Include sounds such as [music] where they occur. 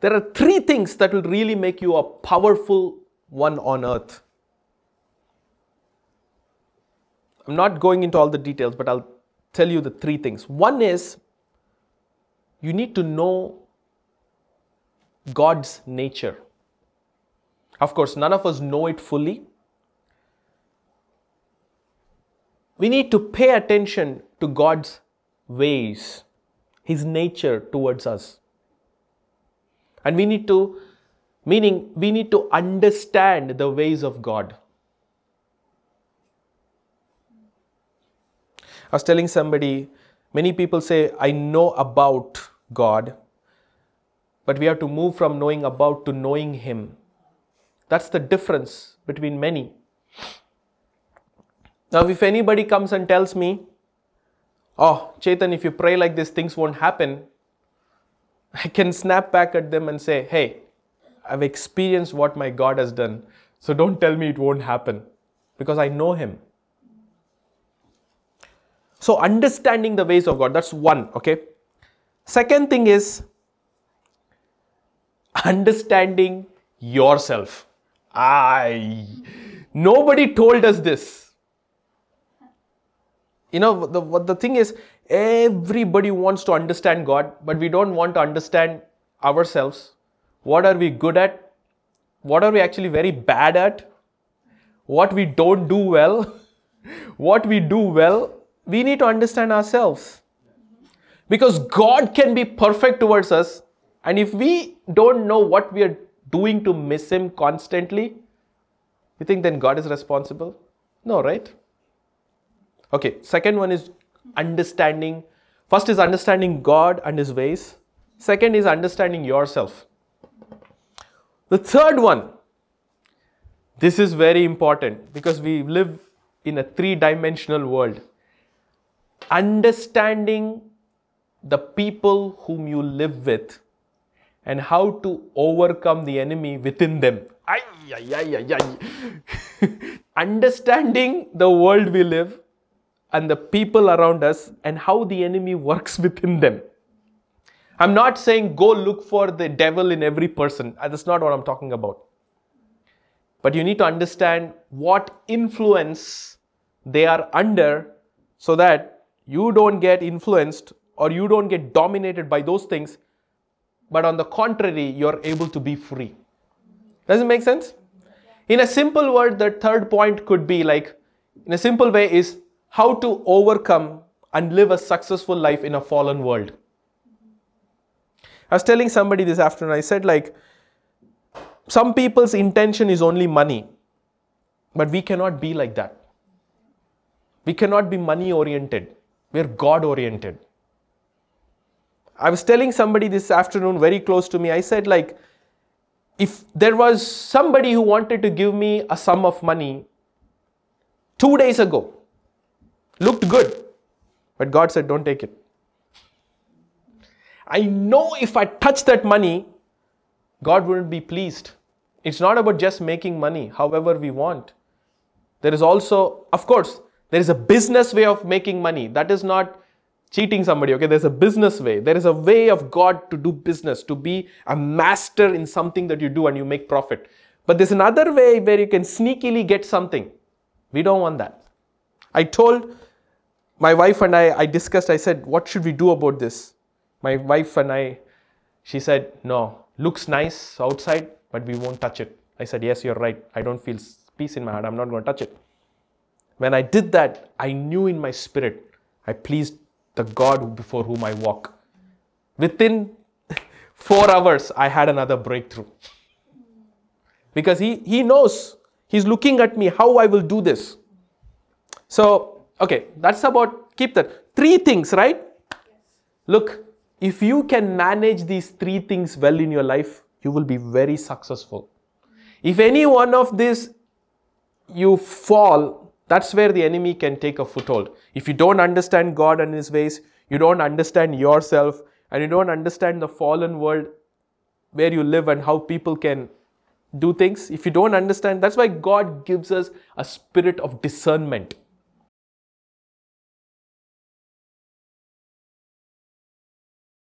there are three things that will really make you a powerful one on earth. I'm not going into all the details, but I'll tell you the three things. One is you need to know God's nature. Of course, none of us know it fully. We need to pay attention to God's ways, His nature towards us. And we need to, meaning, we need to understand the ways of God. I was telling somebody, many people say, I know about God, but we have to move from knowing about to knowing Him. That's the difference between many. Now, if anybody comes and tells me, Oh, Chetan, if you pray like this, things won't happen, I can snap back at them and say, Hey, I've experienced what my God has done, so don't tell me it won't happen because I know Him. So, understanding the ways of God, that's one, okay? Second thing is understanding yourself. I nobody told us this. You know, the, the thing is, everybody wants to understand God, but we don't want to understand ourselves. What are we good at? What are we actually very bad at? What we don't do well? [laughs] what we do well? We need to understand ourselves. Because God can be perfect towards us, and if we don't know what we are doing to miss Him constantly, you think then God is responsible? No, right? Okay, second one is understanding. First is understanding God and His ways. Second is understanding yourself. The third one, this is very important because we live in a three dimensional world. Understanding the people whom you live with and how to overcome the enemy within them. Ay, ay, ay. [laughs] Understanding the world we live and the people around us and how the enemy works [laughs] within them. I'm not saying go look for the devil in every person. Uh, That's not what I'm talking about. But you need to understand what influence they are under so that you don't get influenced or you don't get dominated by those things, but on the contrary, you're able to be free. Does it make sense? In a simple word, the third point could be like, in a simple way, is how to overcome and live a successful life in a fallen world. I was telling somebody this afternoon, I said, like, some people's intention is only money, but we cannot be like that. We cannot be money oriented, we're God oriented. I was telling somebody this afternoon, very close to me, I said, like, if there was somebody who wanted to give me a sum of money two days ago, looked good, but God said, don't take it. I know if I touch that money, God wouldn't be pleased. It's not about just making money however we want. There is also, of course, there is a business way of making money. That is not cheating somebody, okay? There's a business way. There is a way of God to do business, to be a master in something that you do and you make profit. But there's another way where you can sneakily get something. We don't want that. I told my wife and I, I discussed, I said, what should we do about this? My wife and I, she said, no, looks nice outside, but we won't touch it. I said, yes, you're right. I don't feel peace in my heart. I'm not going to touch it. When I did that, I knew in my spirit, I pleased the God before whom I walk. Within [laughs] four hours, I had another breakthrough. Because he, he knows, he's looking at me how I will do this. So, okay, that's about, keep that. Three things, right? Look, if you can manage these three things well in your life, you will be very successful. If any one of these you fall, that's where the enemy can take a foothold. If you don't understand God and His ways, you don't understand yourself, and you don't understand the fallen world where you live and how people can do things, if you don't understand, that's why God gives us a spirit of discernment.